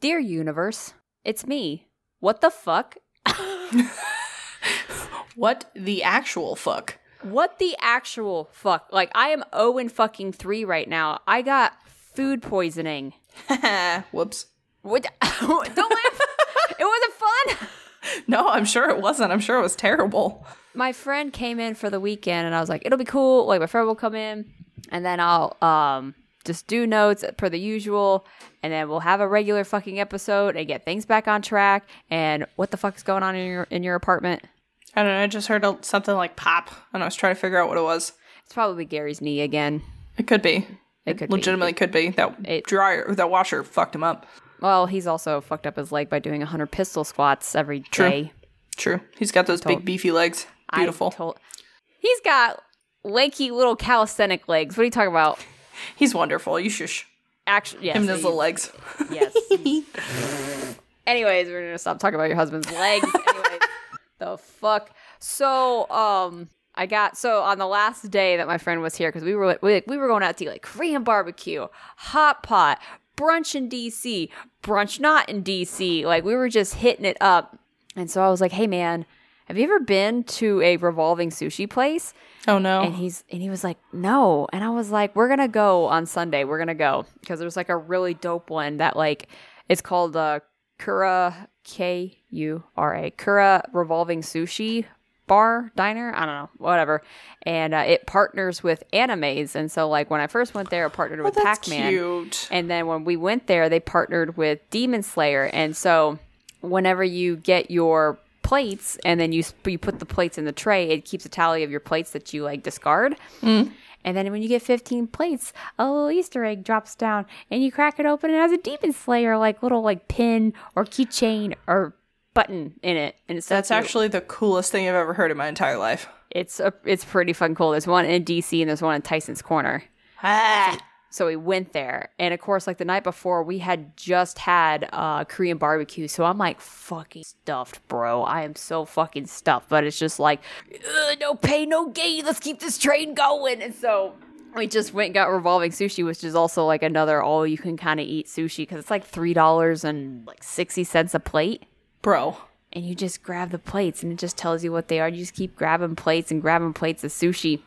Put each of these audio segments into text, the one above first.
Dear universe, it's me. What the fuck? What the actual fuck? What the actual fuck? Like I am 0 and fucking 3 right now. I got food poisoning. Whoops. What? Don't laugh. it wasn't fun. No, I'm sure it wasn't. I'm sure it was terrible. My friend came in for the weekend and I was like, it'll be cool. Like my friend will come in and then I'll um just do notes per the usual and then we'll have a regular fucking episode and get things back on track. And what the fuck is going on in your in your apartment? I don't know. I just heard a, something like pop, and I was trying to figure out what it was. It's probably Gary's knee again. It could be. It could be. legitimately could be. That It- dryer, that washer fucked him up. Well, he's also fucked up his leg by doing 100 pistol squats every day. True. True. He's got those big beefy legs. Beautiful. told- he's got lanky little calisthenic legs. What are you talking about? He's wonderful. You shush. Actually, yes. Him and his little legs. Yes. Anyways, we're gonna stop talking about your husband's legs. Anyways, the fuck. So, um, I got so on the last day that my friend was here because we were we, we were going out to eat like Korean barbecue, hot pot, brunch in DC, brunch not in DC. Like we were just hitting it up. And so I was like, "Hey, man, have you ever been to a revolving sushi place?" Oh no. And he's and he was like, "No." And I was like, "We're going to go on Sunday. We're going to go because there's like a really dope one that like it's called uh Kura K U R A Kura Revolving Sushi Bar Diner. I don't know, whatever. And uh, it partners with animes. And so like when I first went there, it partnered with Oh, that's Pac-Man. cute. And then when we went there, they partnered with Demon Slayer. And so whenever you get your plates and then you you put the plates in the tray, it keeps a tally of your plates that you like discard. Mm. And then when you get 15 plates, a little Easter egg drops down and you crack it open and it has a Demon Slayer like little like pin or keychain or button in it. And it's so That's cute. actually the coolest thing I've ever heard in my entire life. it's a, it's pretty fun cool. There's one in DC and there's one in Tyson's Corner. Ah. So we went there, and of course, like the night before, we had just had uh, Korean barbecue. So I'm like fucking stuffed, bro. I am so fucking stuffed. But it's just like, no pain, no gain. Let's keep this train going. And so we just went and got revolving sushi, which is also like another all you can kind of eat sushi because it's like three dollars and like sixty cents a plate. Bro. And you just grab the plates, and it just tells you what they are. You just keep grabbing plates and grabbing plates of sushi.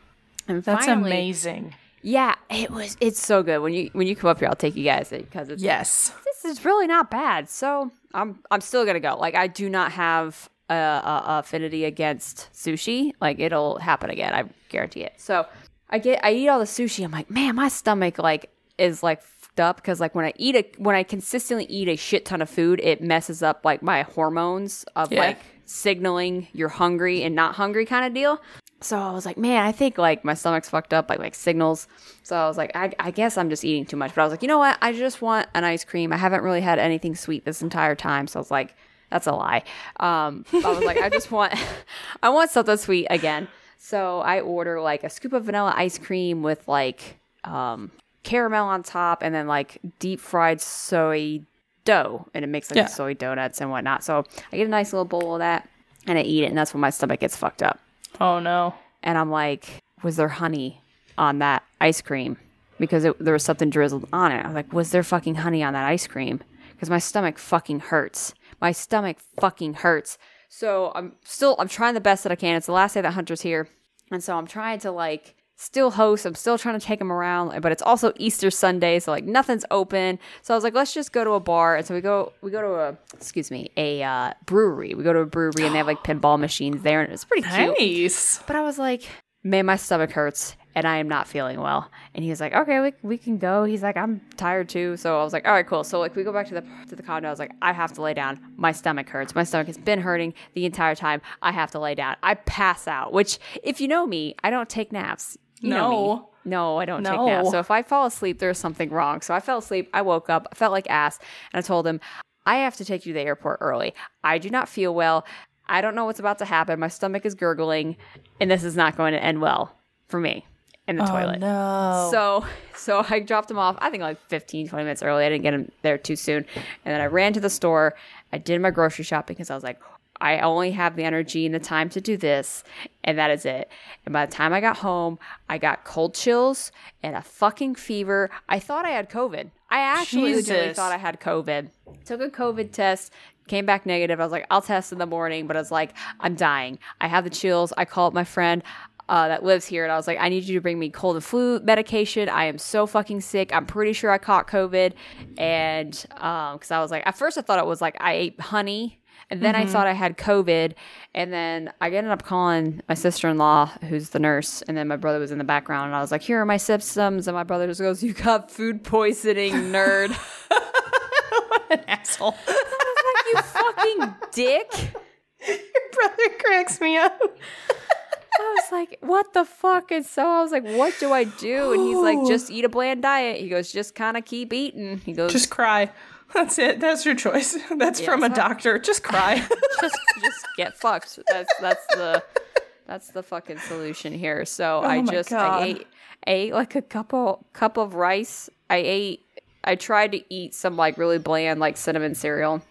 And That's finally, amazing. Yeah, it was. It's so good. When you when you come up here, I'll take you guys because it's Yes. this is really not bad. So I'm I'm still gonna go. Like I do not have a, a, a affinity against sushi. Like it'll happen again. I guarantee it. So I get I eat all the sushi. I'm like, man, my stomach like is like up because like when I eat a when I consistently eat a shit ton of food, it messes up like my hormones of Yeah. like signaling you're hungry and not hungry kind of deal. So I was like, man, I think like my stomach's fucked up, like like signals. So I was like, I, I guess I'm just eating too much. But I was like, you know what? I just want an ice cream. I haven't really had anything sweet this entire time. So I was like, that's a lie. Um, I was like, I just want, I want something sweet again. So I order like a scoop of vanilla ice cream with like um, caramel on top, and then like deep fried soy dough, and it makes like Yeah. soy donuts and whatnot. So I get a nice little bowl of that, and I eat it, and that's when my stomach gets fucked up Oh no. and I'm like, was there honey on that ice cream? Because it, there was something drizzled on it. I was like, was there fucking honey on that ice cream? Because my stomach fucking hurts. My stomach fucking hurts. So I'm still, I'm trying the best that I can. It's the last day that Hunter's here. And so I'm trying to like still host. I'm still trying to take him around, but it's also Easter Sunday, so like nothing's open. So I was like, let's just go to a bar. And so we go, we go to a, excuse me, a uh, brewery. We go to a brewery and they have like pinball machines there, and it's pretty cute. But I was like, man, my stomach hurts and I am not feeling well. And he was like, okay, we, we can go. He's like, I'm tired too. So I was like, all right, cool. So like we go back to the to the condo. I was like, I have to lay down. My stomach hurts. My stomach has been hurting the entire time. I have to lay down. I pass out. Which, if you know me, I don't take naps. You know me. No. No, I don't take naps. So if I fall asleep, there's something wrong. So I fell asleep. I woke up. I felt like ass, and I told him, I have to take you to the airport early. I do not feel well. I don't know what's about to happen. My stomach is gurgling, and this is not going to end well for me in the oh, toilet. No. So so I dropped him off, I think like 15, 20 minutes early. I didn't get him there too soon. And then I ran to the store. I did my grocery shopping because I was like, I only have the energy and the time to do this, and that is it. And by the time I got home, I got cold chills and a fucking fever. I thought I had COVID. I actually thought I had COVID. Took a COVID test, came back negative. I was like, I'll test in the morning, but I was like, I'm dying. I have the chills. I called my friend uh, that lives here, and I was like, I need you to bring me cold and flu medication. I am so fucking sick. I'm pretty sure I caught COVID, and um, because I was like, at first I thought it was like I ate honey. And then I thought I had COVID. And then I ended up calling my sister in law, who's the nurse. And then my brother was in the background. And I was like, Here are my symptoms. And my brother just goes, You got food poisoning, nerd. What an asshole. you fucking dick. Your brother cracks me up. I was like, What the fuck? And so I was like, What do I do? And he's like, Just eat a bland diet. He goes, Just kind of keep eating. He goes, Just cry. That's it. That's your choice. That's from a doctor. Just cry. just just get fucked. That's that's the that's the fucking solution here. So oh I just God. I ate I ate like a couple cup of rice. I ate I tried to eat some like really bland like cinnamon cereal.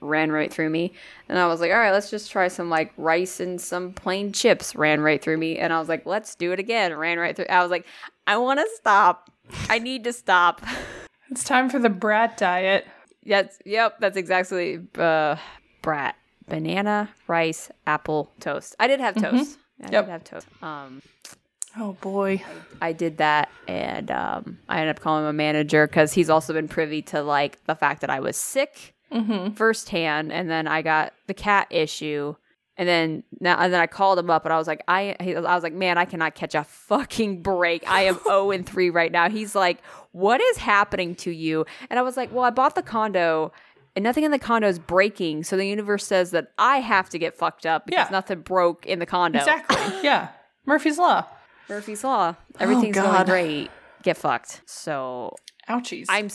Ran right through me. And I was like, all right, let's just try some like rice and some plain chips. Ran right through me. And I was like, let's do it again. Ran right through. I was like, I want to stop. I need to stop. it's time for the brat diet. Yes, yep, that's exactly uh brat. Banana, rice, apple, toast. I did have toast. I Yep. did have toast. Um Oh boy. I did that and um I ended up calling my manager because he's also been privy to like the fact that I was sick Mm-hmm. firsthand and then I got the cat issue and then now and then I called him up and I was like I I was like man I cannot catch a fucking break. I am 0 and 3 right now. He's like what is happening to you? And I was like well I bought the condo and nothing in the condo is breaking. So the universe says that I have to get fucked up because Yeah. nothing broke in the condo. Exactly. yeah. Murphy's Law. Murphy's Law. Everything's oh, going God. great. Get fucked. So Ouchies. I'm.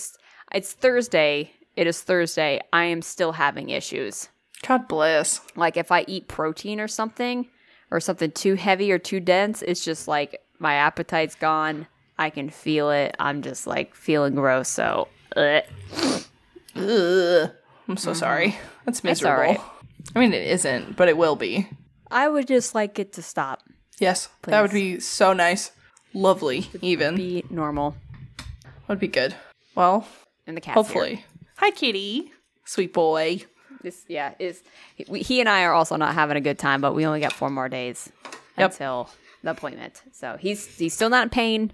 It's Thursday. It is Thursday. I am still having issues. God bless. Like if I eat protein or something, or something too heavy or too dense, it's just like my appetite's gone. I can feel it. I'm just like feeling gross. So, ugh. Ugh. I'm so sorry. That's Mm-hmm. Miserable. right. I mean, it isn't, but it will be. I would just like it to stop. Yes, that would be so nice. Lovely, even. Be normal. would be good. Well, And the cat's here. Hi, kitty. Sweet boy. This, yeah, is he, and I are also not having a good time, but we only got four more days Yep. until the appointment. So he's he's still not in pain,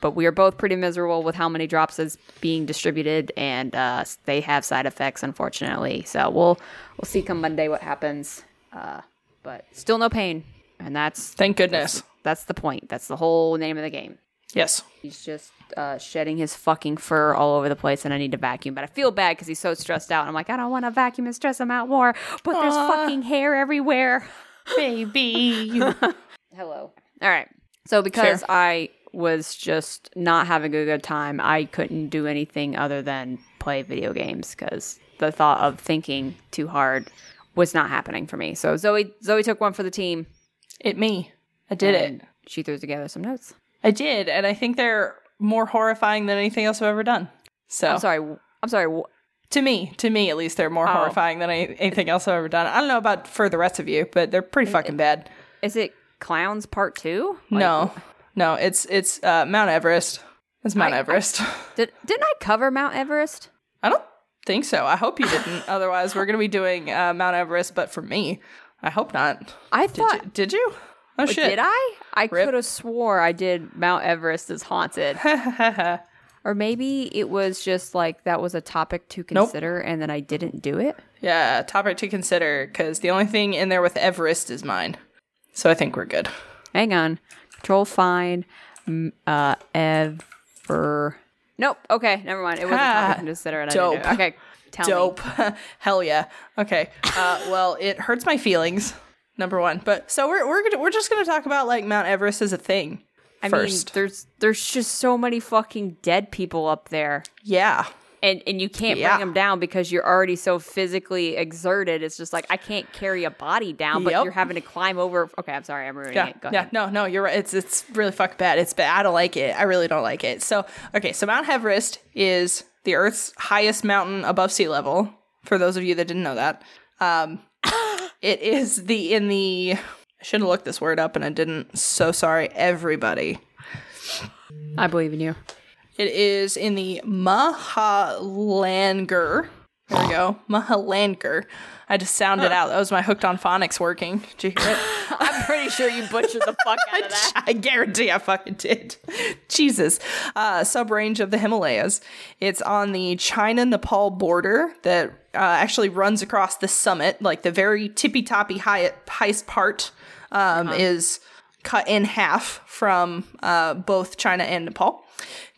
but we are both pretty miserable with how many drops is being distributed, and uh, they have side effects, unfortunately. So we'll we'll see come Monday what happens. Uh, but still no pain, and that's Thank goodness. that's the point. That's the whole name of the game. Yes. He's just uh, shedding his fucking fur all over the place, and I need to vacuum. But I feel bad because he's so stressed out. I'm like, I don't want to vacuum and stress him out more. But there's fucking hair everywhere. Baby. Hello. All right. So because Fair. I was just not having a good time, I couldn't do anything other than play video games because the thought of thinking too hard was not happening for me. So Zoe Zoe took one for the team. it me. I did it. She threw together some notes. I did, and I think they're more horrifying than anything else I've ever done. So I'm sorry. I'm sorry. to me, to me at least, they're more Oh. horrifying than any- anything else I've ever done. I don't know about for the rest of you, but they're pretty fucking bad. Is it Clowns Part Two? Like, no, no, it's it's uh, Mount Everest. It's Mount I- I- Everest. Did, didn't I cover Mount Everest? I don't think so. I hope you didn't. Otherwise, we're gonna be doing uh, Mount Everest, but for me, I hope not. I Did thought. you? Did you? Oh shit! Did I? I Rip. could have swore I did Mount Everest is haunted. or maybe it was just like that was a topic to consider and then I didn't do it. Yeah, topic to consider because the only thing in there with Everest is mine. So I think we're good. Hang on. Control find uh ever Nope. Okay, never mind. It was a topic to consider and I didn't do it. Dope. Okay. Tell Dope. Hell yeah. Okay. Uh, well, it hurts my feelings. Number one, but so we're we're gonna, we're just gonna talk about like Mount Everest as a thing. I first. mean, there's there's just so many fucking dead people up there. yeah. and and you can't Yeah. bring them down because you're already so physically exerted. It's just like I can't carry a body down, but Yep. you're having to climb over. Okay, I'm sorry, I'm ruining Yeah, it. Go yeah, ahead. no, no, you're right. It's it's really fucking bad. It's bad. I don't like it. I really don't like it. So, okay, so Mount Everest is the Earth's highest mountain above sea level. For those of you that didn't know that, um, it is the in the. I should have looked this word up and I didn't. So sorry, everybody. I believe in you. It is in the Mahalanger. There we go. Mahalanger. I just sounded out. That was my hooked on phonics working. Did you hear it? I'm pretty sure you butchered the fuck out of that. I guarantee I fucking did. Jesus. Uh, subrange of the Himalayas. It's on the China Nepal border that uh, actually runs across the summit. Like the very tippy toppy highest part um, is cut in half from uh, both China and Nepal.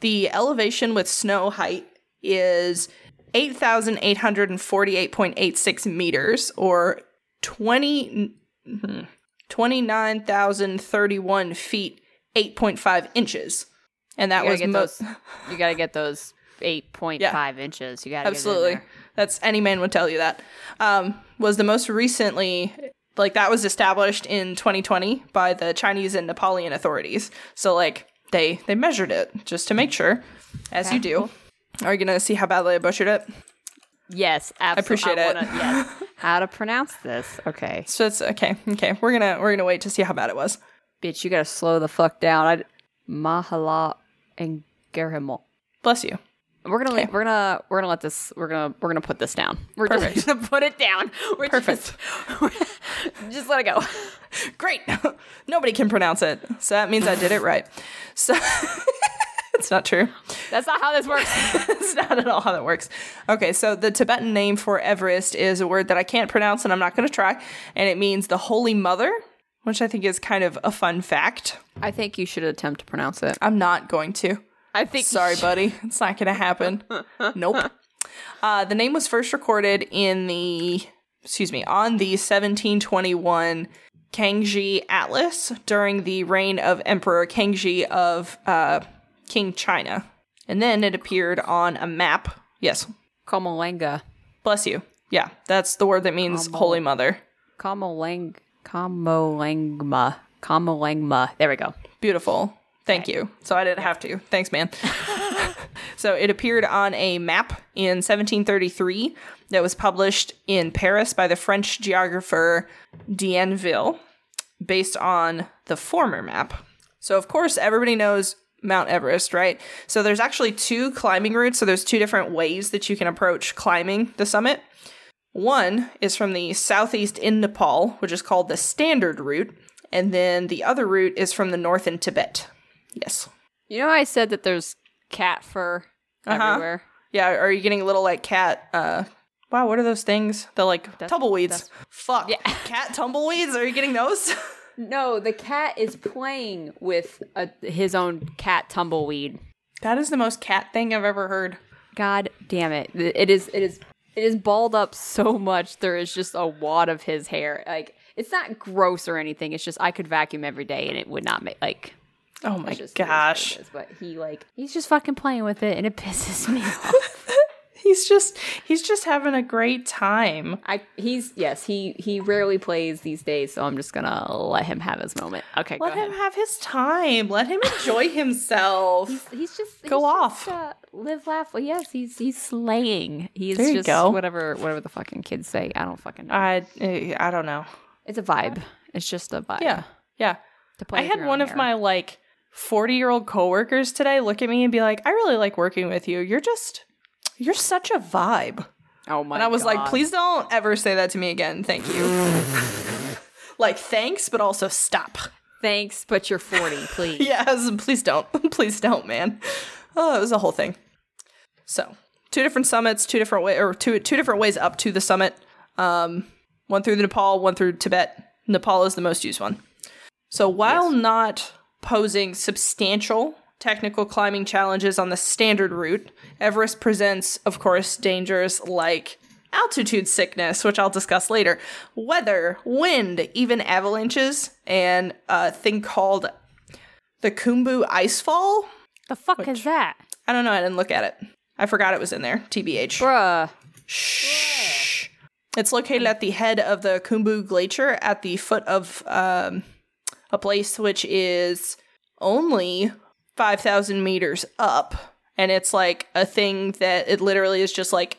The elevation with snow height is 8,848.86 meters or 20. hmm, 29,031 feet, 8.5 inches. And that was get mo- those. You gotta get those eight point five inches. You gotta absolutely. Get it in That's any man would tell you that. Um, was the most recently like that was established in 2020 by the Chinese and Nepalian authorities. So like they they measured it just to make sure, as you do. Are you gonna see how badly I butchered it? Yes, absolutely. I appreciate it. yes. How to pronounce this? Okay, So it's okay. Okay, we're gonna we're gonna wait to see how bad it was. bitch, you gotta slow the fuck down. I Mahala and Gerhimo. Bless you. We're gonna Okay. we're gonna we're gonna let this we're gonna we're gonna put this down. We're just Perfect. gonna put it down. We're Perfect. Just, just let it go. Great. Nobody can pronounce it. So that means I did it right. So it's not true. That's not how this works. It's not at all how that works. Okay, so the Tibetan name for Everest is a word that I can't pronounce and I'm not going to try. And it means the Holy Mother, which I think is kind of a fun fact. I think you should attempt to pronounce it. I'm not going to. I think Sorry, buddy. It's not going to happen. nope. Uh, the name was first recorded in the, excuse me, on the 1721 Kangxi Atlas during the reign of Emperor Kangxi of uh, King China. And then it appeared on a map. Yes, Kamalanga. bless you. Yeah, that's the word that means Holy Mother. Kamalang Kamalangma. Kamalangma. There we go. Beautiful. Thank you. So I didn't have to. Thanks, man. so it appeared on a map in 1733 that was published in Paris by the French geographer d'Anville, based on the former map. So, of course, everybody knows Mount Everest, right? So there's actually two climbing routes. So there's two different ways that you can approach climbing the summit. One is from the southeast in Nepal, which is called the standard route, and then the other route is from the north in Tibet. Yes. You know, I said that there's cat fur Uh-huh. everywhere. Yeah, are you getting a little like cat uh wow, what are those things? The like That's- tumbleweeds. that's- Fuck. Yeah. Cat tumbleweeds? Are you getting those? No, the cat is playing with a, his own cat tumbleweed. that is the most cat thing I've ever heard. God damn it! It is. It is. It is balled up so much. There is just a wad of his hair. Like it's not gross or anything. It's just I could vacuum every day and it would not make like. Oh my just, it is what it gosh. is. But he like he's just fucking playing with it and it pisses me off. He's just he's just having a great time. I he's yes he he rarely plays these days, so I'm just gonna let him have his moment. Okay, Let him ahead. have his time. Let him enjoy himself. He's just Go he's off. Just, uh, live, laugh. Well, yes, he's he's slaying. He's There you just go. whatever whatever the fucking kids say. I don't fucking know. I eh, I don't know. it's a vibe. It's just a vibe. Yeah. Yeah. To play I had one of my like 40 year old coworkers today look at me and be like, I really like working with you. You're just, you're such a vibe. Oh my! And I was like, please don't ever say that to me again. Thank you. like, thanks, but also stop. Thanks, but you're 40, please. Yes, please don't. please don't, man. Oh, it was a whole thing. So, two different summits, two different way or two two different ways up to the summit. Um, one through Nepal, one through Tibet. Nepal is the most used one. So while not posing substantial technical climbing challenges on the standard route, Everest presents, of course, dangers like altitude sickness, which I'll discuss later, weather, wind, even avalanches, and a thing called the Khumbu Icefall. The fuck is that, I don't know, I didn't look at it. I forgot it was in there, TBH. bruh? Shh. It's located at the head of the Khumbu Glacier at the foot of um, a place which is only 5,000 meters up. And it's like a thing that it literally is just like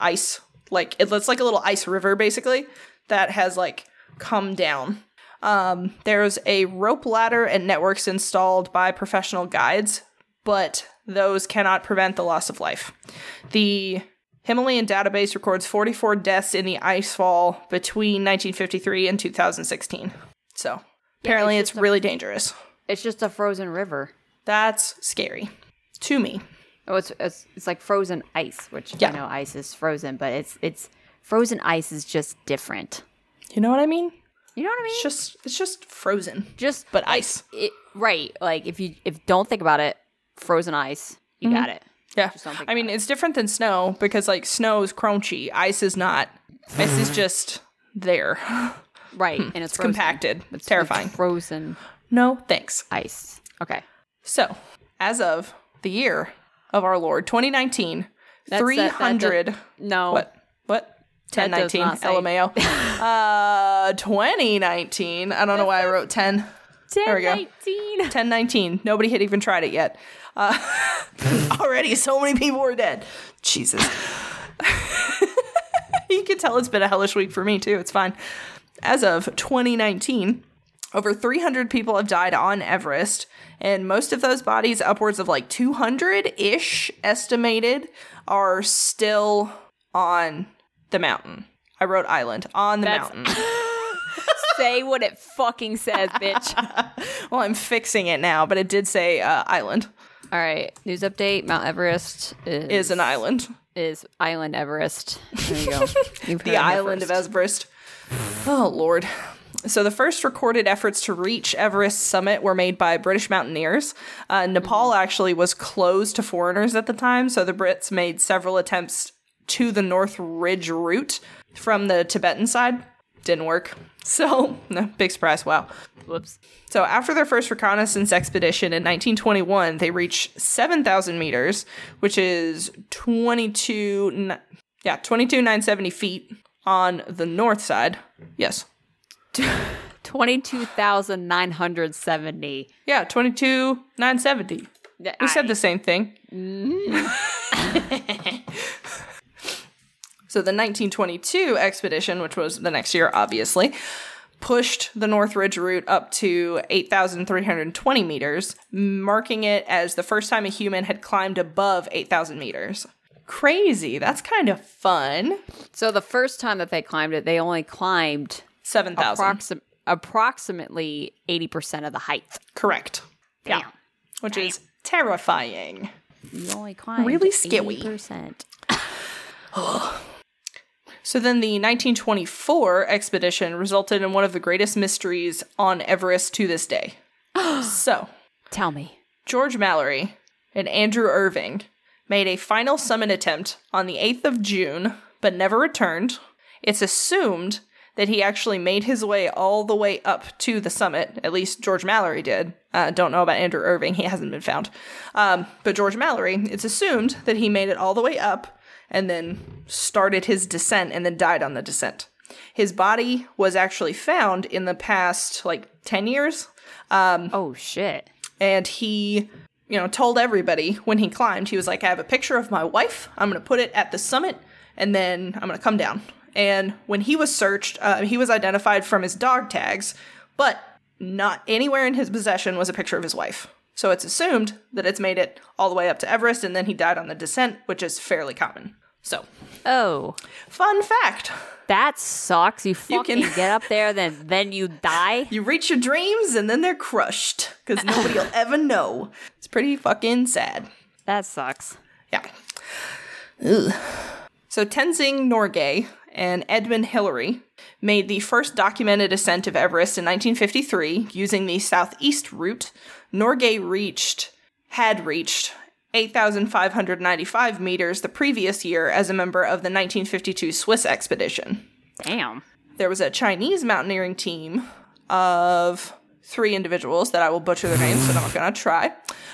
ice. Like it looks like a little ice river basically that has like come down. Um, there's a rope ladder and networks installed by professional guides, but those cannot prevent the loss of life. The Himalayan database records 44 deaths in the icefall between 1953 and 2016. So apparently, it's it's, just a- really dangerous. It's just a frozen river. That's scary to me. Oh, it's it's, it's like frozen ice, which Yeah. I know ice is frozen, but it's it's frozen ice is just different. You know what I mean? You know what I mean? It's just it's just frozen, just but ice. It, right. Like if you if don't think about it, frozen ice, you mm-hmm. got it. Yeah. I mean, it's different than snow because like snow is crunchy, ice is not. Ice is just there. Right, and it's, It's compacted. It's- it's terrifying. frozen No, thanks. ice. Okay. So, as of the year of our Lord 2019, That's- that- that 300 No. what? What? That 1019 not. LMAO. uh 2019. I don't know why I wrote 10. Ten we go. nineteen. 1019. Nobody had even tried it yet. Uh, already, so many people were dead. Jesus. you can tell it's been a hellish week for me, too. It's fine. As of 2019, over 300 people have died on Everest, and most of those bodies, upwards of like 200 ish estimated, are still on the mountain. I wrote island on the That's- mountain. Say what it fucking says, bitch. Well, I'm fixing it now, but it did say uh, island All right. News update: Mount Everest is, is an island. is Island Everest. There you go. You've the island first. of Everest. Oh lord. So the first recorded efforts to reach Everest summit were made by British mountaineers. Uh, Nepal actually was closed to foreigners at the time, so the Brits made several attempts to the North Ridge route from the Tibetan side. Didn't work. So, no, big surprise. Wow. Whoops. So after their first reconnaissance expedition in 1921, they reached 7,000 meters, which is 22, n- yeah, 22,970 feet on the north side. Mm-hmm. Yes. Twenty-two thousand nine hundred seventy. Yeah, 22,970. We said the same thing. Mm-hmm. so the 1922 expedition, which was the next year, obviously, pushed the North Ridge route up to 8,320 meters, marking it as the first time a human had climbed above 8,000 meters. Crazy. That's kind of fun. So the first time that they climbed it, they only climbed 7,000. approxim- approximately eighty percent of the height. Correct. Yeah. Damn. Which is terrifying. You only climbed Really scary. percent. So then the 1924 expedition resulted in one of the greatest mysteries on Everest to this day. so, Tell me. George Mallory and Andrew Irvine made a final summit attempt on the 8th of June, but never returned. It's assumed that he actually made his way all the way up to the summit. At least George Mallory did. Uh, don't know about Andrew Irvine, he hasn't been found. Um, but George Mallory, it's assumed that he made it all the way up and then started his descent and then died on the descent. His body was actually found in the past like 10 years Oh shit. and he you know told everybody when he climbed. He was like i have a picture of my wife. I'm going to put it at the summit and then i'm going to come down. And when he was searched uh, he was identified from his dog tags but not anywhere in his possession was a picture of his wife. So it's assumed that it's made it all the way up to everest and then he died on the descent which is fairly common so Oh, fun fact that sucks. You You fucking can- get up there, then then you die. you reach your dreams and then they're crushed because nobody will ever know it's pretty fucking sad That sucks. Yeah. Ugh. So Tenzing Norgay and Edmund Hillary made the first documented ascent of Everest in 1953 using the southeast route. Norgay reached, had reached 8,595 meters the previous year as a member of the 1952 Swiss expedition. Damn. There was a Chinese mountaineering team of three individuals that I will butcher their names, but I'm not going to try.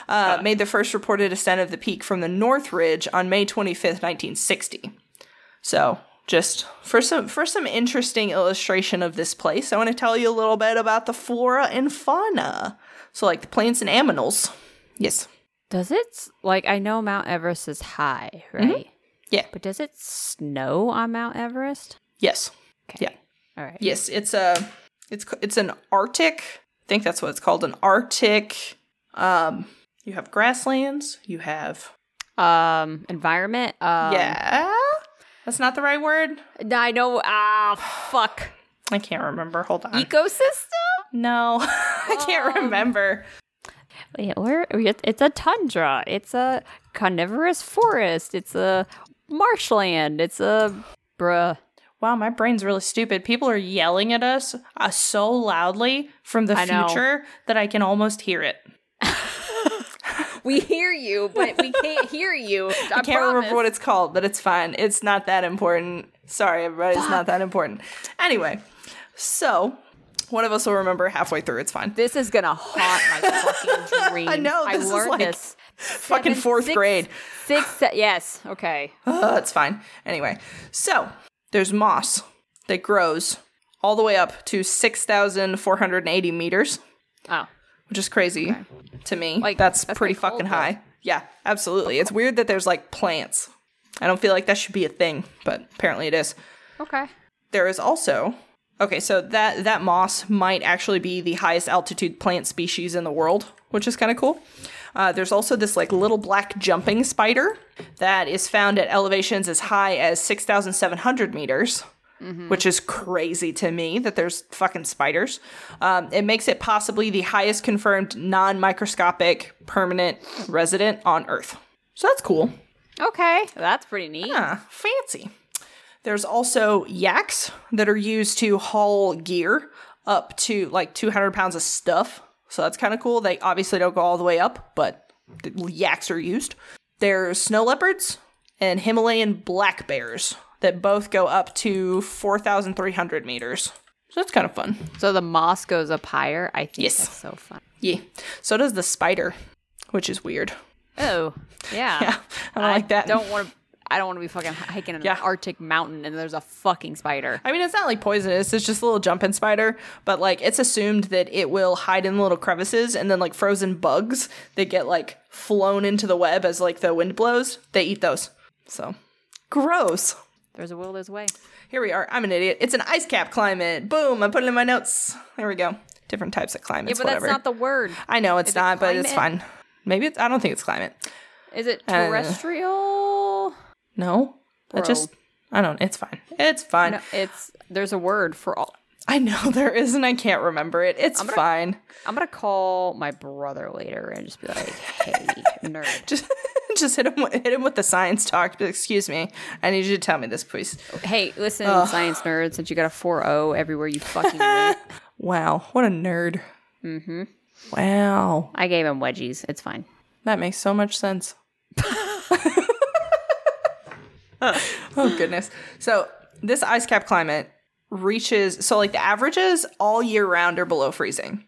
Uh, made the first reported ascent of the peak from the North Ridge on May 25th, 1960. So, just for some for some interesting illustration of this place, I want to tell you a little bit about the flora and fauna. So, like the plants and animals. Yes. Does it like I know Mount Everest is high, right? Yeah. But does it snow on Mount Everest? Yes. Okay. Yeah. All right. Yes, it's a it's it's an Arctic. I think that's what it's called, an Arctic um You have grasslands. You have Um, environment. Um, yeah. That's not the right word. I know. Ah, fuck. I can't remember. Hold on. Ecosystem. no, I can't Um, remember. Wait, where? It's a tundra. It's a carnivorous forest. It's a marshland. It's a bruh. Wow, my brain's really stupid. People are yelling at us uh, so loudly from the I know. future that I can almost hear it. We hear you, but we can't hear you. I, I can't remember what it's called, but it's fine. It's not that important. Sorry, everybody. It's not that important. Anyway, so one of us will remember halfway through. It's fine. This is gonna haunt my fucking dreams. I know, this I is learned like this. Fucking Seven, fourth six- grade. Six. Se- yes. Okay. Uh, it's fine. Anyway, so there's moss that grows all the way up to 6,480 meters, Oh. which is crazy to me. Like, that's, that's pretty cold, fucking though. high. Yeah, absolutely. It's weird that there's like plants. I don't feel like that should be a thing, but apparently it is. Okay. There is also okay, so that that moss might actually be the highest altitude plant species in the world, which is kind of cool. Uh, there's also this like little black jumping spider that is found at elevations as high as 6,700 meters, which is crazy to me that there's fucking spiders. Um, it makes it possibly the highest confirmed non microscopic permanent resident on Earth. So that's cool. Okay. That's pretty neat. Ah, fancy. There's also yaks that are used to haul gear up to like 200 pounds of stuff. So that's kind of cool. They obviously don't go all the way up, but the yaks are used. There's snow leopards and Himalayan black bears that both go up to 4,300 meters. So that's kind of fun. So the moss goes up higher. I think Yes. that's so fun. Yeah. So does the spider, which is weird. Oh, yeah. Yeah, I don't like that. Don't want to. I don't want to be fucking hiking in Yeah. an Arctic mountain and there's a fucking spider. I mean, it's not like poisonous. It's just a little jumping spider, but like it's assumed that it will hide in little crevices, and then like frozen bugs that get like flown into the web as like the wind blows, they eat those. So gross. There's a will, there's a way. Here we are. I'm an idiot. It's an ice cap climate. Boom! I put it in my notes. There we go. Different types of climate. Yeah, but whatever. that's not the word. I know it's Is it not, but it's fine. Maybe it's. I don't think it's climate. Is it Uh, terrestrial? No, Bro. just. I don't. It's fine. It's fine. no, it's there's a word for all. I know there is, and I can't remember it. It's gonna- fine. I'm gonna call my brother later and just be like, "Hey, nerd. just just hit him with, hit him with the science talk. Excuse me, I need you to tell me this, please. Hey, listen, science nerd. Since you got a 4.0 everywhere you fucking went, Wow, what a nerd. Mm-hmm. Wow, I gave him wedgies. It's fine. that makes so much sense. oh goodness. So this ice cap climate reaches so like the averages all year round are below freezing.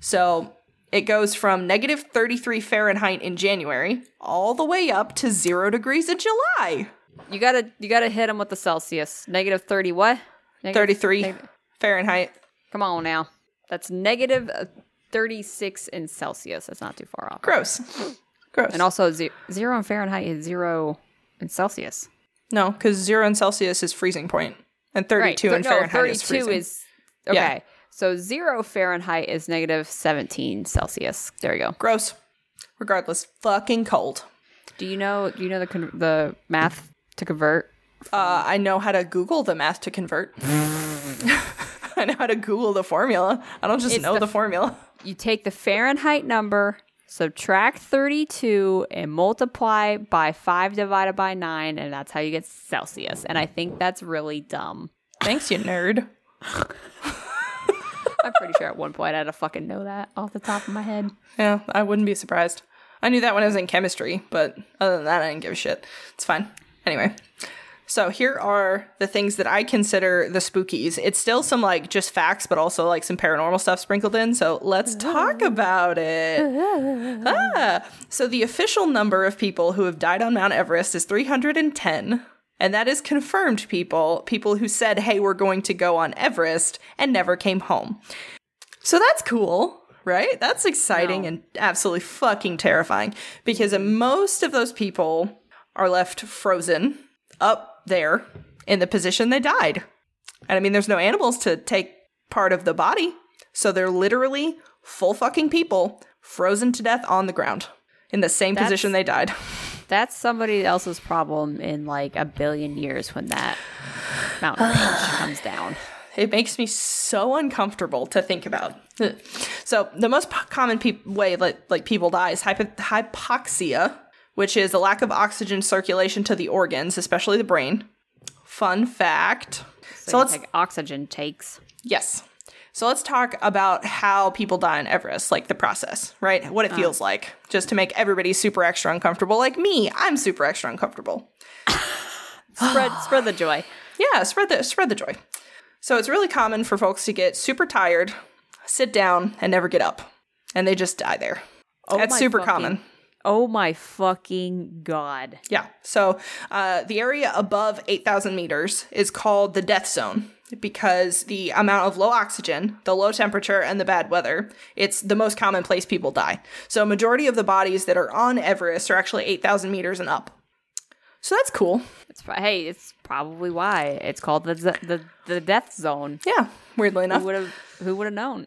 So it goes from negative 33 Fahrenheit in January all the way up to zero degrees in July. You gotta you gotta hit them with the Celsius. Negative 30 what? Negative- 33 neg- Fahrenheit. Come on now. That's uh, 36 in Celsius. That's not too far off. Gross. Gross. And also ze- zero in Fahrenheit is zero in Celsius. No, because zero in Celsius is freezing point, and Right. In no, Fahrenheit 32 is freezing. is okay. Yeah. So zero Fahrenheit is negative 17 Celsius. There you go. gross. Regardless, fucking cold. Do you know? Do you know the con- the math to convert? Uh, I know how to Google the math to convert. I know how to Google the formula. I don't just It's know the the, formula. You take the Fahrenheit number, subtract 32, and multiply by 5 divided by 9, and that's how you get Celsius. And I think that's really dumb. Thanks, you nerd. I'm pretty sure at one point I'd have fucking know that off the top of my head. Yeah, I wouldn't be surprised. I knew that when I was in chemistry, but other than that, I didn't give a shit. It's fine. Anyway, so here are the things that I consider the spookies. It's still some like just facts, but also like some paranormal stuff sprinkled in. So let's talk about it. ah, so the official number of people who have died on Mount Everest is 310. And that is confirmed people, people who said, hey, we're going to go on Everest and never came home. So that's cool, right? That's exciting No. and absolutely fucking terrifying because most of those people are left frozen up there in the position they died. And I mean, there's no animals to take part of the body. So they're literally full fucking people frozen to death on the ground. in the same That's- position they died. That's somebody else's problem in like a billion years when that mountain range comes down. It makes me so uncomfortable to think about. So the most common peop way like, like people die is hypo- hypoxia, which is a lack of oxygen circulation to the organs, especially the brain. Fun fact. So, So let's take oxygen takes. yes. So let's talk about how people die on Everest, like the process, right? What it uh-huh. feels like, just to make everybody super extra uncomfortable. Like me, I'm super extra uncomfortable. Spread spread the joy. Yeah, spread the spread the joy. So it's really common for folks to get super tired, sit down, and never get up, and they just die there. Oh That's super common. Oh my fucking god. Yeah. So uh, the area above 8,000 meters is called the death zone because the amount of low oxygen, the low temperature, and the bad weather, it's the most common place people die. So a majority of the bodies that are on Everest are actually 8,000 meters and up. So that's cool. It's hey, it's probably why it's called the the the death zone. Yeah, weirdly enough. Who would have who would have known?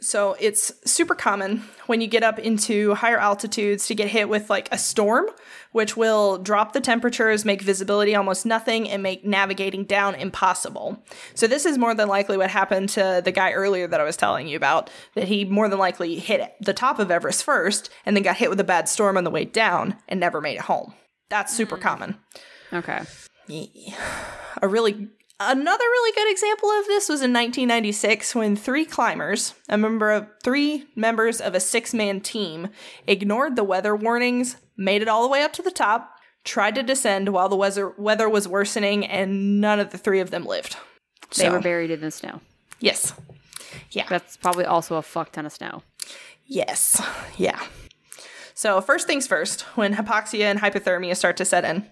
So it's super common when you get up into higher altitudes to get hit with like a storm, which will drop the temperatures, make visibility almost nothing, and make navigating down impossible. So this is more than likely what happened to the guy earlier that I was telling you about, that he more than likely hit the top of Everest first and then got hit with a bad storm on the way down and never made it home. That's super mm. common Okay. a really another really good example of this was in 1996 when three climbers, a member of three members of a six-man team, ignored the weather warnings, made it all the way up to the top, tried to descend while the weather weather was worsening, and none of the three of them lived. They So, were buried in the snow. yes, yeah, That's probably also a fuck ton of snow. yes, yeah. So first things first, when hypoxia and hypothermia start to set in,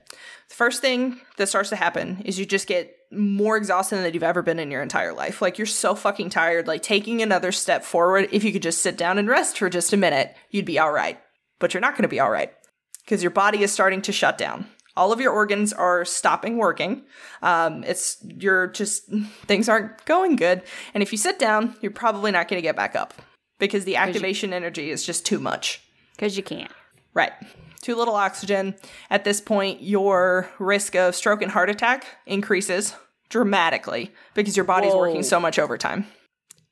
the first thing that starts to happen is you just get more exhausted than you've ever been in your entire life. Like you're so fucking tired. Like taking another step forward, if you could just sit down and rest for just a minute, you'd be all right. But you're not going to be all right because your body is starting to shut down. All of your organs are stopping working. Um, it's you're just things aren't going good. And if you sit down, you're probably not going to get back up because the activation energy is just too much. Because you can't. Right. Too little oxygen. At this point, your risk of stroke and heart attack increases dramatically because your body's Whoa. working so much overtime.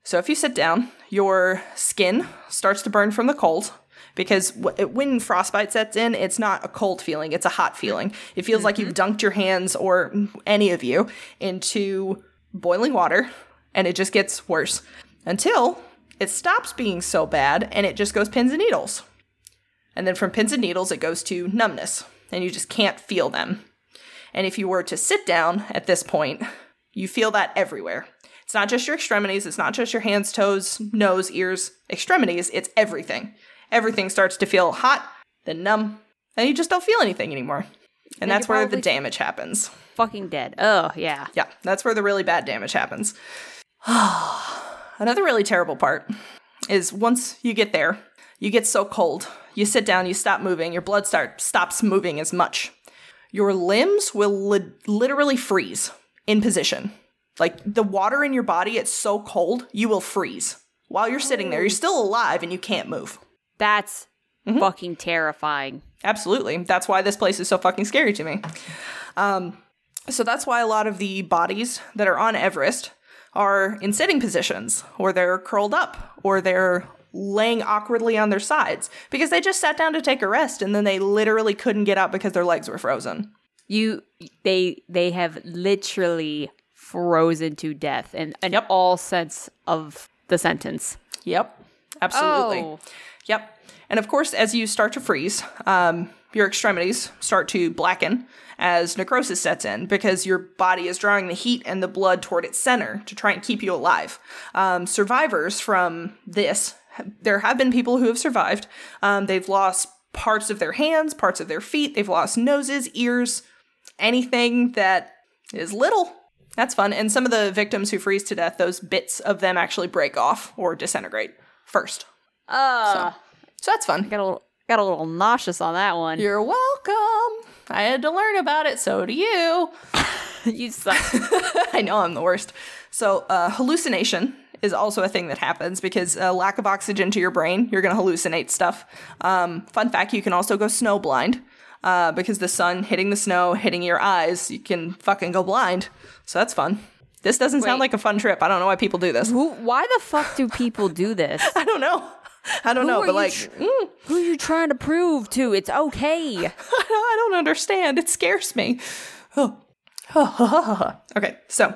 So if you sit down, your skin starts to burn from the cold because w- when frostbite sets in, it's not a cold feeling, it's a hot feeling. It feels like you've mm-hmm. dunked your hands or any of you into boiling water and it just gets worse until it stops being so bad and it just goes pins and needles. And then from pins and needles, it goes to numbness, and you just can't feel them. And if you were to sit down at this point, you feel that everywhere. It's not just your extremities, it's not just your hands, toes, nose, ears, extremities, it's everything. Everything starts to feel hot, then numb, and you just don't feel anything anymore. And Then that's where the damage happens. Fucking dead. Oh, yeah. Yeah, that's where the really bad damage happens. Another really terrible part is once you get there, you get so cold, you sit down, you stop moving, your blood start stops moving as much. Your limbs will li- literally freeze in position. Like the water in your body, it's so cold, you will freeze. While you're sitting there, you're still alive and you can't move. That's fucking terrifying. Absolutely. That's why this place is so fucking scary to me. Um, so that's why a lot of the bodies that are on Everest are in sitting positions, or they're curled up, or they're laying awkwardly on their sides because they just sat down to take a rest and then they literally couldn't get up because their legs were frozen. You they they have literally frozen to death in, in Yep. all sense of the sentence. Yep. Absolutely. Oh. Yep. And of course, as you start to freeze, um, your extremities start to blacken as necrosis sets in because your body is drawing the heat and the blood toward its center to try and keep you alive. Um, survivors from this, there have been people who have survived. Um, they've lost parts of their hands, parts of their feet, they've lost noses, ears, anything that is little. That's fun. And some of the victims who freeze to death, those bits of them actually break off or disintegrate first. Uh, So that's fun. got a little got a little nauseous on that one. You're welcome. I had to learn about it, so do you. you suck. I know I'm the worst. So, uh, hallucination is also a thing that happens because uh, lack of oxygen to your brain, you're going to hallucinate stuff. Um, fun fact: you can also go snow blind uh, because the sun hitting the snow, hitting your eyes, you can fucking go blind. So that's fun. This doesn't sound like a fun trip. I don't know why people do this. Who? Why the fuck do people do this? I don't know. I don't know, but like, tr- mm, Who are you trying to prove to? It's okay. I don't understand. It scares me. okay, so,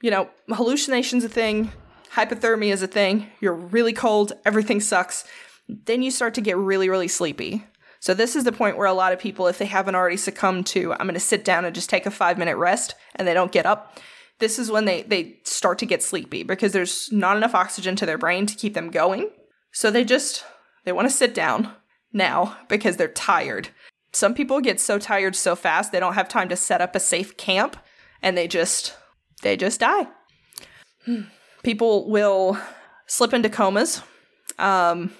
you know, hallucination's a thing, hypothermia is a thing, you're really cold, everything sucks. Then you start to get really, really sleepy. So, this is the point where a lot of people, if they haven't already succumbed to, I'm going to sit down and just take a five minute rest, and they don't get up, this is when they, they start to get sleepy because there's not enough oxygen to their brain to keep them going. So, they just, they want to sit down now because they're tired. Some people get so tired so fast they don't have time to set up a safe camp and they just they just die. Hmm. People will slip into comas um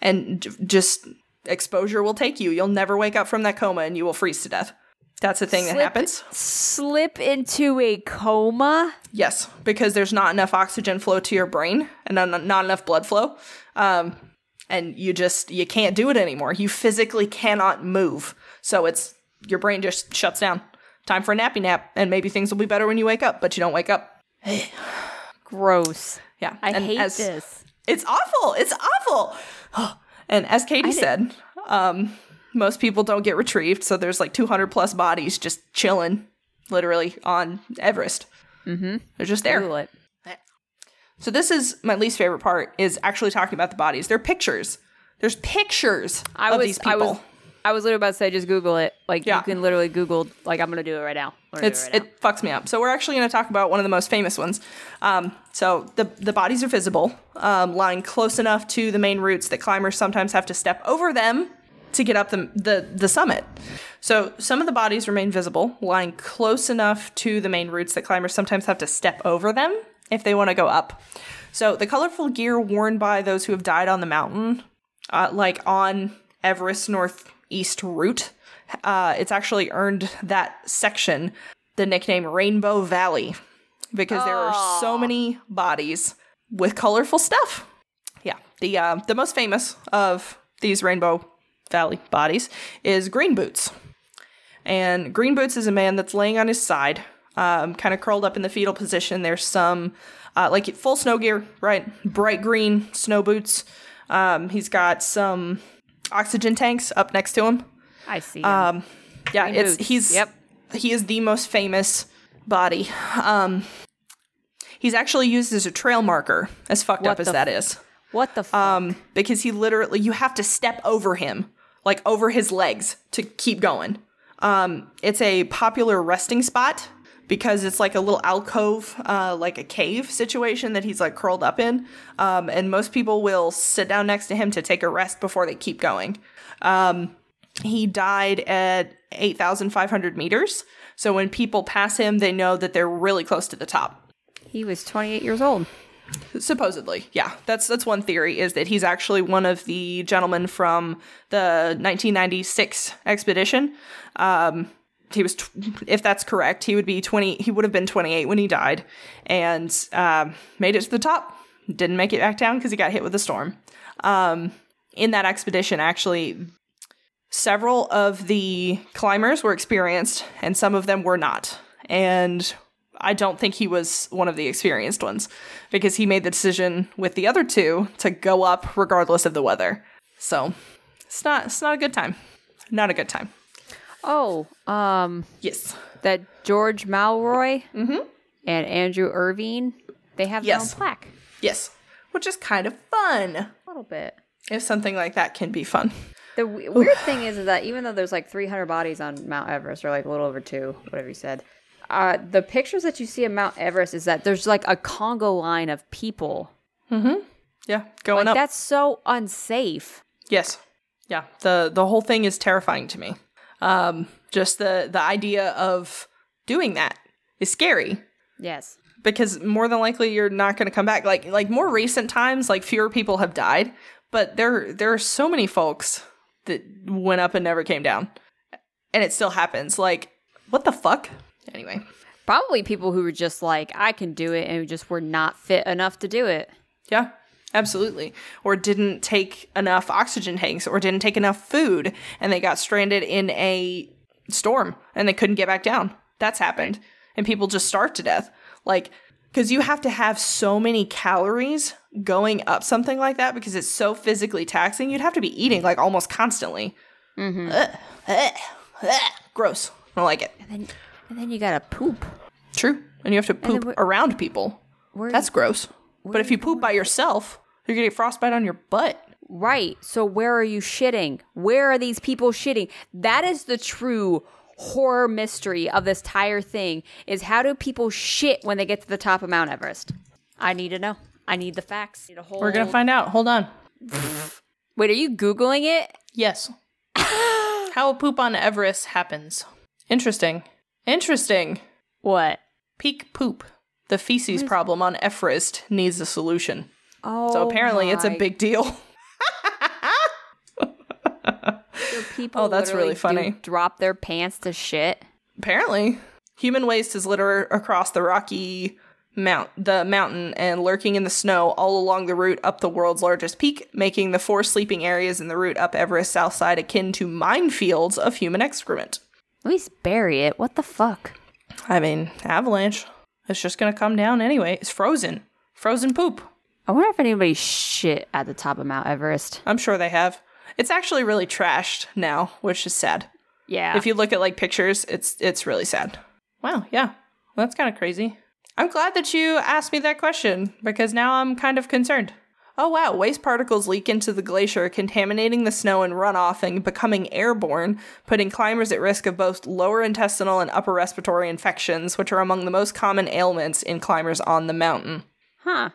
and j- just exposure will take you. You'll never wake up from that coma and you will freeze to death. That's a thing that happens. Slip into a coma. Yes, because there's not enough oxygen flow to your brain and not, not enough blood flow. Um, and you just you can't do it anymore. You physically cannot move. So it's your brain just shuts down. Time for a nappy nap, and maybe things will be better when you wake up, but you don't wake up. Gross. Yeah, I and hate as- this. It's awful. It's awful. and as Katie said, um, most people don't get retrieved, so there's like 200 plus bodies just chilling, literally on Everest. Mm-hmm. They're just there. Google it. So this is my least favorite part is actually talking about the bodies. They're pictures. There's pictures I of was, these I people. was, I was literally about to say, just Google it. Like Yeah. you can literally Google. Like I'm gonna do it right now. Gonna it's it, right it fucks me up. So we're actually going to talk about one of the most famous ones. Um, so the the bodies are visible, um, lying close enough to the main routes that climbers sometimes have to step over them to get up the the, the summit. So some of the bodies remain visible, lying close enough to the main routes that climbers sometimes have to step over them if they want to go up. So the colorful gear worn by those who have died on the mountain, uh, like on Everest northeast route, uh, it's actually earned that section the nickname Rainbow Valley because there are so many bodies with colorful stuff. Yeah, the uh, the most famous of these Rainbow Valley bodies is Green Boots. And Green Boots is a man that's laying on his side, um, kind of curled up in the fetal position. There's some, uh, like full snow gear, right? Bright green snow boots. Um, he's got some oxygen tanks up next to him. I see. him. Um, yeah, Green it's he's Yep. he is the most famous body. Um, he's actually used as a trail marker, as fucked What up as the that is what the fuck? um, because he literally you have to step over him, like over his legs to keep going. Um, it's a popular resting spot because it's like a little alcove, uh, like a cave situation that he's like curled up in. Um, and most people will sit down next to him to take a rest before they keep going. Um, he died at 8,500 meters. So when people pass him, they know that they're really close to the top. he was 28 years old. Supposedly, yeah. That's that's one theory is that he's actually one of the gentlemen from the 1996 expedition. Um, he was, if that's correct, he would be 20. He would have been 28 when he died, and um, made it to the top. Didn't make it back down because he got hit with a storm. Um, in that expedition, actually, several of the climbers were experienced, and some of them were not. And I don't think he was one of the experienced ones because he made the decision with the other two to go up regardless of the weather. So it's not it's not a good time. Not a good time. Oh, um, Yes. that George Mallory and Andrew Irvine, they have their Yes. own plaque. Yes. Which is kind of fun. A little bit. If something like that can be fun. The w- weird thing is, is that even though there's like 300 bodies on Mount Everest, or like a little over two, whatever you said, uh, the pictures that you see of Mount Everest is that there's like a Congo line of people. Mm-hmm. Yeah. Going Like up. that's so unsafe. Yes. Yeah. The the whole thing is terrifying to me. Um just the the idea of doing that is scary. Yes. because more than likely you're not going to come back like like more recent times like fewer people have died but there there are so many folks that went up and never came down and it still happens like what the fuck anyway Probably people who were just like, I can do it, and just were not fit enough to do it. Yeah, absolutely. Or didn't take enough oxygen tanks or didn't take enough food and they got stranded in a storm and they couldn't get back down. That's happened. And people just starved to death. Like, because you have to have so many calories going up something like that because it's so physically taxing. You'd have to be eating like almost constantly. Mm-hmm. Ugh, ugh, ugh. Gross. I don't like it. And then, and then you gotta poop. True. And you have to poop around people. That's gross. But if you poop by yourself, you're gonna get frostbite on your butt. Right. So where are you shitting? Where are these people shitting? That is the true horror mystery of this entire thing is how do people shit when they get to the top of Mount Everest? I need to know. I need the facts. Need whole... We're gonna find out. Hold on. Wait, are you googling it? Yes. How a poop on Everest happens. Interesting. Interesting. What? Peak poop. The feces problem on Everest needs a solution. Oh, So apparently it's a big deal. so people Oh, that's really funny. drop their pants to shit. apparently. Human waste is littered across the rocky mount the mountain and lurking in the snow all along the route up the world's largest peak, making the four sleeping areas in the route up Everest's south side akin to minefields of human excrement. At least bury it. What the fuck? I mean, avalanche. It's just gonna come down anyway. It's frozen. Frozen poop. I wonder if anybody shit at the top of Mount Everest. I'm sure they have. It's actually really trashed now, which is sad. Yeah. If you look at like pictures, it's it's really sad. Wow, yeah. Well, that's kind of crazy. I'm glad that you asked me that question because now I'm kind of concerned. Oh wow, waste particles leak into the glacier, contaminating the snow and runoff and becoming airborne, putting climbers at risk of both lower intestinal and upper respiratory infections, which are among the most common ailments in climbers on the mountain. huh.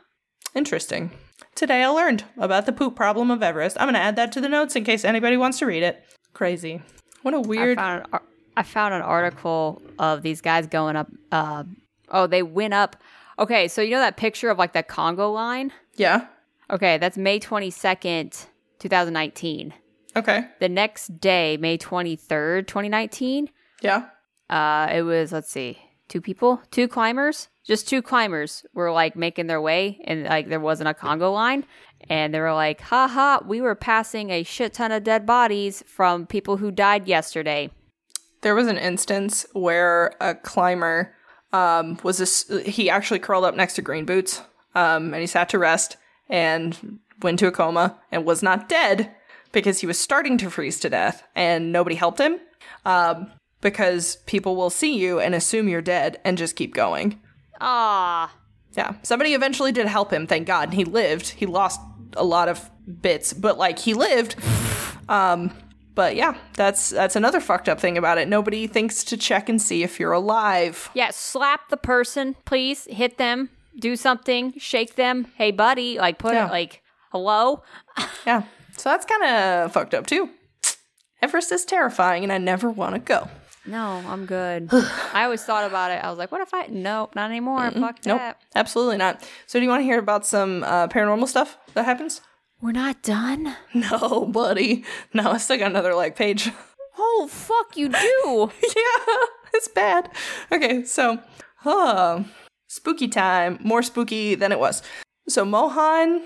Interesting. Today I learned about the poop problem of Everest. I'm going to add that to the notes in case anybody wants to read it. Crazy. What a weird. found an, ar- I found an article of these guys going up. Uh, oh, they went up. Okay, so you know that picture of like that Congo line? yeah. Okay, that's May 22nd, 2019. Okay. The next day, May 23rd, 2019, Yeah. uh, it was, let's see, two people, two climbers, just two climbers were like making their way and like there wasn't a Congo line. And they were like, haha, we were passing a shit ton of dead bodies from people who died yesterday. There was an instance where a climber um, was this. He actually curled up next to Green Boots, um, and he sat to rest and went to a coma and was not dead because he was starting to freeze to death, and nobody helped him. Um, because people will see you and assume you're dead and just keep going. Ah. Yeah, somebody eventually did help him, thank God. and He lived. He lost a lot of bits, but like he lived. Um, but yeah, that's that's another fucked up thing about it. Nobody thinks to check and see if you're alive. Yeah, slap the person, please. Hit them. Do something. Shake them. Hey, buddy. Like, put Yeah. it, like, hello? Yeah, so that's kind of fucked up too. Everest is terrifying, and I never want to go. No, I'm good. I always thought about it. I was like, what if I. Nope, not anymore. Fuck Nope, that. absolutely not. So, do you want to hear about some uh, paranormal stuff that happens? We're not done? No, buddy. No, I still got another like page. Oh, fuck, you do. yeah, it's bad. Okay, so, uh, spooky time. More spooky than it was. So, Mohan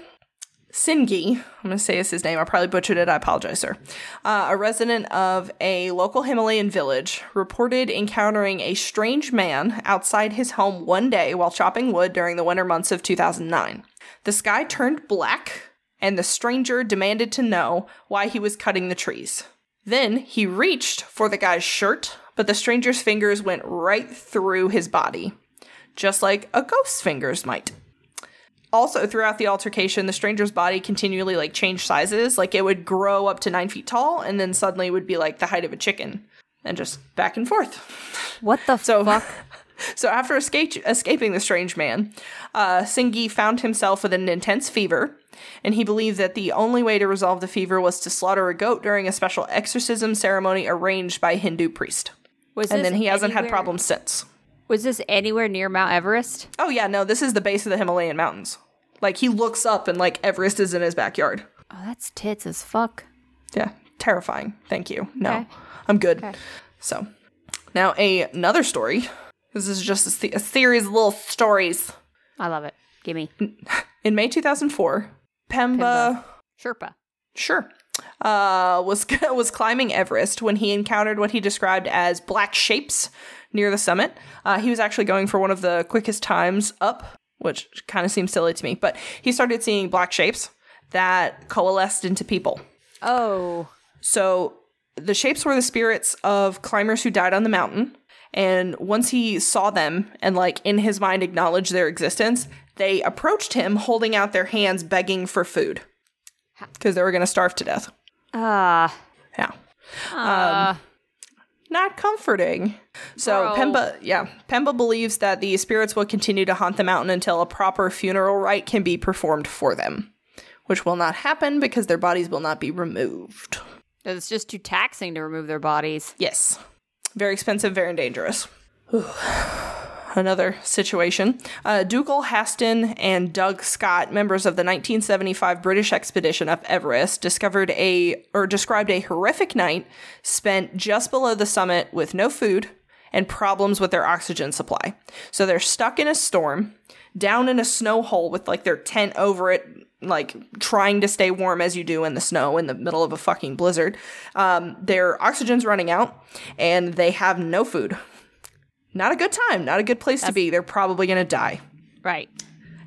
Singhi, I'm going to say is his name. I probably butchered it. I apologize, sir. Uh, a resident of a local Himalayan village reported encountering a strange man outside his home one day while chopping wood during the winter months of 2009. The sky turned black, and the stranger demanded to know why he was cutting the trees. Then he reached for the guy's shirt, but the stranger's fingers went right through his body, just like a ghost's fingers might. Also, throughout the altercation, the stranger's body continually like changed sizes. Like it would grow up to nine feet tall, and then suddenly would be like the height of a chicken, and just back and forth. What the So, fuck? so after escape, escaping the strange man, uh, Singhi found himself with an intense fever, and he believed that the only way to resolve the fever was to slaughter a goat during a special exorcism ceremony arranged by a Hindu priest. Was And then he hasn't had problems since. Was this anywhere near Mount Everest? Oh yeah, no, this is the base of the Himalayan mountains. Like he looks up and like Everest is in his backyard. Oh, that's tits as fuck. Yeah, terrifying. Thank you. No, Okay. I'm good. Okay. So, now a, another story This is just a, the- a series of little stories. I love it. Gimme. In May 2004, Pemba, Pemba. Sherpa. sure, uh, was was climbing Everest when he encountered what he described as black shapes near the summit. Uh, he was actually going for one of the quickest times up, which kind of seems silly to me, but he started seeing black shapes that coalesced into people. Oh. So the shapes were the spirits of climbers who died on the mountain. And once he saw them and, like, in his mind acknowledged their existence, they approached him holding out their hands begging for food because they were going to starve to death. Ah. Yeah. Uh, Not comforting. So Bro. Pemba, yeah, Pemba believes that the spirits will continue to haunt the mountain until a proper funeral rite can be performed for them, which will not happen because their bodies will not be removed. it's just too taxing to remove their bodies. Yes. Very expensive, very dangerous. Another situation. Uh, Dougal Haston and Doug Scott, members of the 1975 British expedition up Everest, discovered a or described a horrific night spent just below the summit with no food and problems with their oxygen supply. So they're stuck in a storm, down in a snow hole with like their tent over it, like trying to stay warm as you do in the snow in the middle of a fucking blizzard. Um, their oxygen's running out and they have no food. Not a good time, not a good place to be. They're probably gonna die. Right.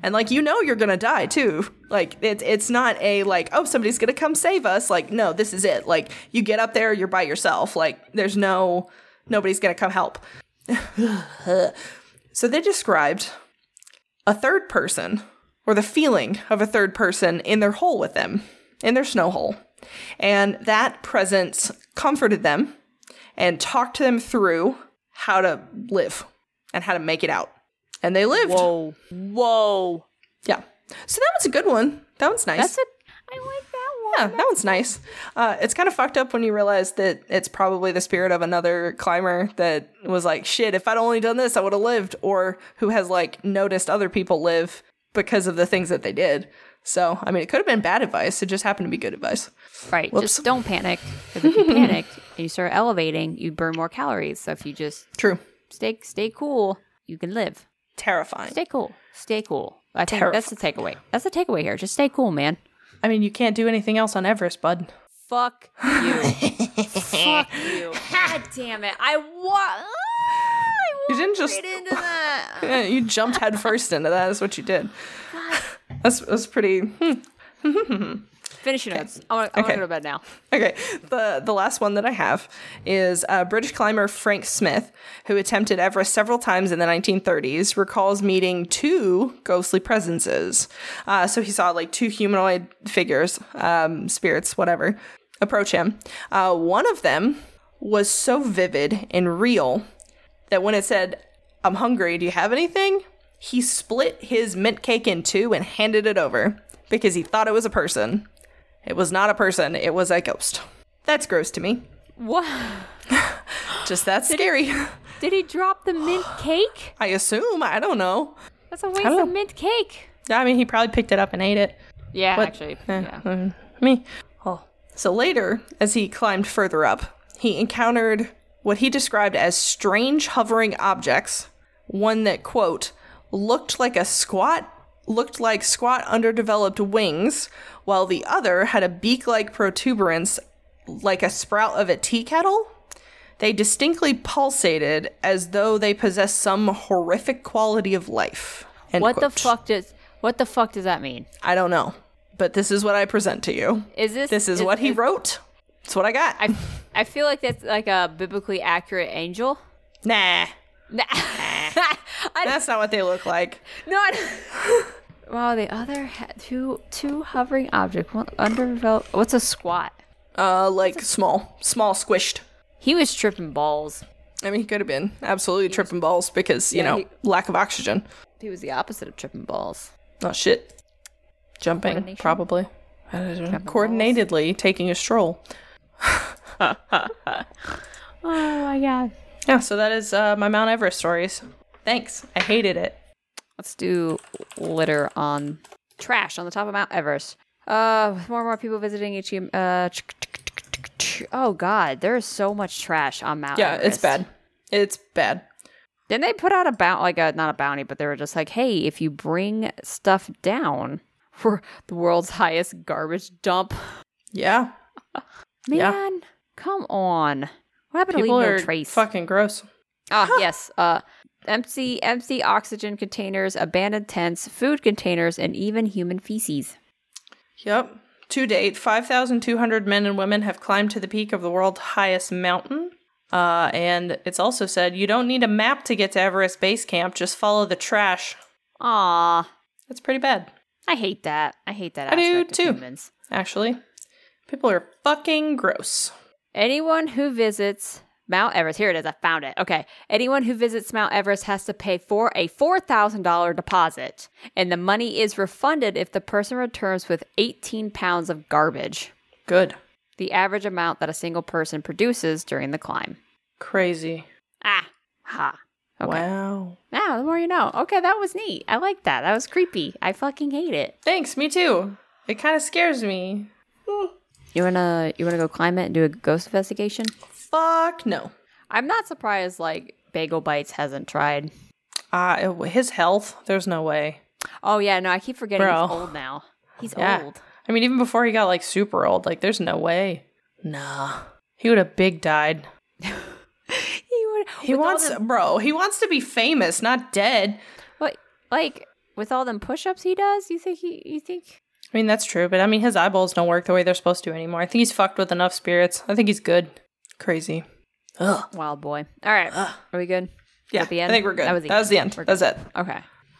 And like you know you're gonna die too. Like it's it's not a like, oh somebody's gonna come save us. Like, no, this is it. Like you get up there, you're by yourself. Like there's no nobody's gonna come help. so they described a third person, or the feeling of a third person in their hole with them, in their snow hole. And that presence comforted them and talked to them through how to live and how to make it out. And they lived. Whoa. Whoa. Yeah. So that was a good one. That one's nice. That's a. I like that one. yeah, that one's nice. Uh, it's kind of fucked up when you realize that it's probably the spirit of another climber that was like, shit, if I'd only done this, I would have lived, or who has like noticed other people live because of the things that they did. So, I mean, it could have been bad advice. It just happened to be good advice. Right. Whoops. Just don't panic. Because if you panic and you start elevating, you burn more calories. So if you just True. stay stay cool, you can live. Terrifying. Stay cool. Stay cool. I think that's the takeaway. That's the takeaway here. Just stay cool, man. I mean, you can't do anything else on Everest, bud. Fuck you. Fuck you. God damn it. I wa- ah, You didn't just. Into that. You jumped headfirst into that. That's what you did. That's, that's pretty. hmm. Finish your notes. I want to Okay. go to bed now. Okay, the the last one that I have is uh, British climber Frank Smythe, who attempted Everest several times in the 1930s, recalls meeting two ghostly presences. Uh, so he saw like two humanoid figures, um, spirits, whatever, approach him. Uh, one of them was so vivid and real that when it said, "I'm hungry, do you have anything?" He split his mint cake in two and handed it over because he thought it was a person. It was not a person, it was a ghost. That's gross to me. What? Just that scary. Did he drop the mint cake? I assume. I don't know. That's a waste of mint cake. Yeah, I mean, he probably picked it up and ate it. Yeah, But- actually. Eh, Yeah. uh, me. Oh. So later, as he climbed further up, he encountered what he described as strange hovering objects. One that, quote, looked like a squat, looked like squat underdeveloped wings, while the other had a beak like protuberance like a sprout of a tea kettle. They distinctly pulsated as though they possessed some horrific quality of life. End What the fuck does what the fuck does that mean? I don't know. But this is what I present to you. Is this This is, what he wrote. It's what I got. I I feel like that's like a biblically accurate angel. nah. Nah. That's not what they look like. not. wow, the other ha- two two hovering object one underdeveloped. What's a squat? Uh, like small, small, squished. He was tripping balls. I mean, he could have been absolutely tripping balls because you Yeah, know he- lack of oxygen. He was the opposite of tripping balls. Oh shit. Jumping Coordination? probably. Coordinatedly taking a stroll. Oh my god. Yeah. So that is uh, my Mount Everest stories. Thanks. I hated it. Let's do litter on trash on the top of Mount Everest. Uh, with more and more people visiting each year. Uh, oh god, there is so much trash on Mount Yeah, Everest. it's bad. It's bad. Then they put out a bounty, like a not a bounty, but they were just like, "Hey, if you bring stuff down, we're the world's highest garbage dump." Yeah. Man, Yeah. come on. What happened People to leave are no trace? fucking gross. Ah, yes. Uh, empty, empty oxygen containers, abandoned tents, food containers, and even human feces. Yep. To date, 5,200 men and women have climbed to the peak of the world's highest mountain. Uh, and it's also said you don't need a map to get to Everest Base Camp, just follow the trash. Ah, That's pretty bad, I hate that. I hate that. I do aspect of too. Humans. actually. People are fucking gross. Anyone who visits Mount Everest, here it is. I found it. Okay. Anyone who visits Mount Everest has to pay for a $4,000 deposit, and the money is refunded if the person returns with 18 pounds of garbage, Good. the average amount that a single person produces during the climb. Crazy. Ah, ha. Okay. Wow. Now, the more you know. Okay, that was neat. I like that. That was creepy. I fucking hate it. Thanks, me too. It kind of scares me. You wanna you wanna go climb it and do a ghost investigation? Fuck no. I'm not surprised like Bagel Bites hasn't tried. Uh, his health, there's no way. Oh yeah, no, I keep forgetting Bro. he's old now. He's Yeah. old. I mean, even before he got like super old, like there's no way. Nah. He would have big died. He would. He wants, them- bro, he wants to be famous, not dead. What, like with all them push-ups he does. You think he? You think? I mean, that's true, but I mean, his eyeballs don't work the way they're supposed to anymore. I think he's fucked with enough spirits. I think he's good. Crazy. Ugh. Wild boy. All right, Ugh. are we good? Yeah, At the end? I think we're good. That That was was the the, end. end. We're That's it. Okay.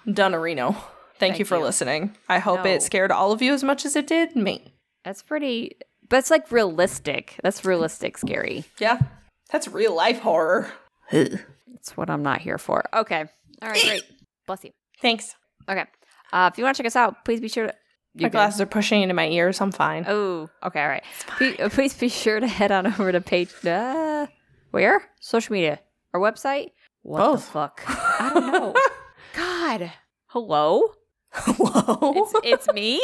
Done, Reno. Thank, Thank you for you. listening. I hope No. it scared all of you as much as it did me. That's pretty. But it's like realistic. That's realistic scary. Yeah, that's real life horror. That's what I'm not here for. Okay. All right. Great. Bless you. Thanks. Okay. Uh, if you want to check us out, please be sure to. My good. glasses are pushing into my ears. I'm fine. Oh, okay, all right. Please, uh, please be sure to head on over to page. Uh, where? Social media. Our website? What Both. the fuck? I don't know. God. Hello? Hello. It's, it's me?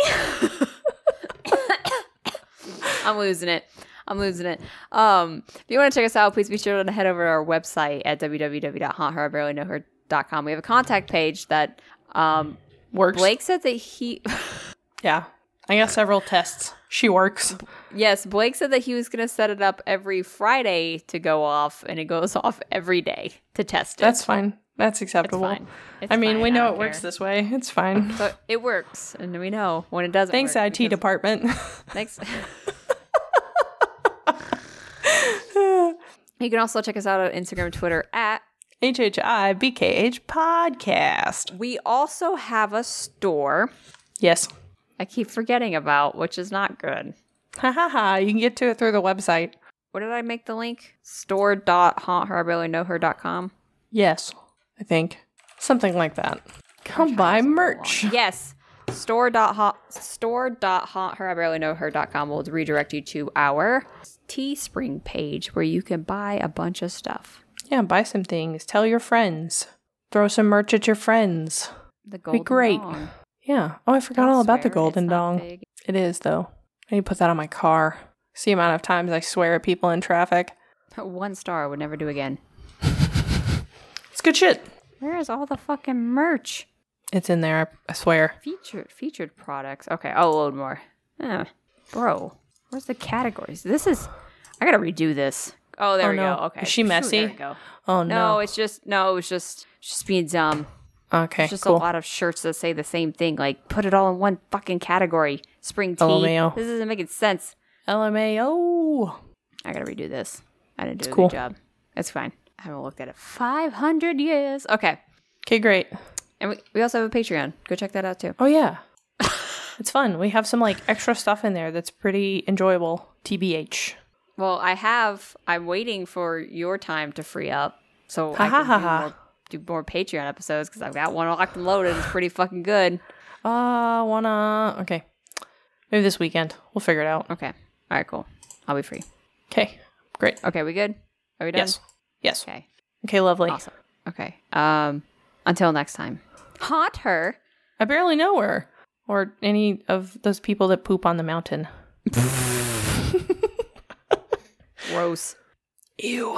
I'm losing it. I'm losing it. Um, if you want to check us out, please be sure to head over to our website at www.haunther.com. We have a contact page that um, Works. Blake said that he. Yeah. I got several tests. She works. Yes, Blake said that he was going to set it up every Friday to go off, and it goes off every day to test it. That's fine. That's It's acceptable. fine. It's I mean, fine. we know it works this way. It's fine. So it works, and we know when it doesn't. Thanks, IT department. Thanks. you can also check us out on Instagram and Twitter at. HHI BKH podcast. We also have a store. Yes. I keep forgetting about, which is not good. Ha ha ha. You can get to it through the website. What did I make the link? Store.hauntherbarelyknowher.com. Yes. I think. Something like that. Come buy merch. Yes. Store.haunt store.hauntherbarelyknowher.com will redirect you to our Teespring page where you can buy a bunch of stuff. Yeah, buy some things. Tell your friends. Throw some merch at your friends. The golden great. dong. Yeah. Oh, I forgot Don't all about the golden dong. big. It is, though. I need to put that on my car. See the amount of times I swear at people in traffic. One star would never do again. It's good shit. Where is all the fucking merch? It's in there, I- I swear. Featured featured products. Okay, I'll load more. Eh, bro, where's the categories? This is. I gotta redo this. Oh, there Oh, we no. go. Okay, Is she messy? We go. Oh, No, no. it's just no. It's just just being dumb. Okay, It's just cool. a lot of shirts that say the same thing. Like put it all in one fucking category. Spring tea. LMAO. This isn't making sense. LMAO. I gotta redo this. I didn't do a cool. good job. It's fine. I haven't looked at it. Five hundred years. Okay, Okay, great. and we, we also have a Patreon. Go check that out too. Oh, yeah. it's fun. We have some like extra stuff in there that's pretty enjoyable. TBH. Well, I have. I'm waiting for your time to free up so Ha I can ha ha. more, do more Patreon episodes because I've got one locked and loaded. It's pretty fucking good. Uh, wanna. Okay. Maybe this weekend. We'll figure it out. Okay. All right. Cool. I'll be free. Okay. Great. Okay. We good? Are we done? Yes. Yes. Okay. Okay, lovely. Awesome. Okay. Um. Until next time. Haunt her. I barely know her or any of those people that poop on the mountain. Gross. Ew.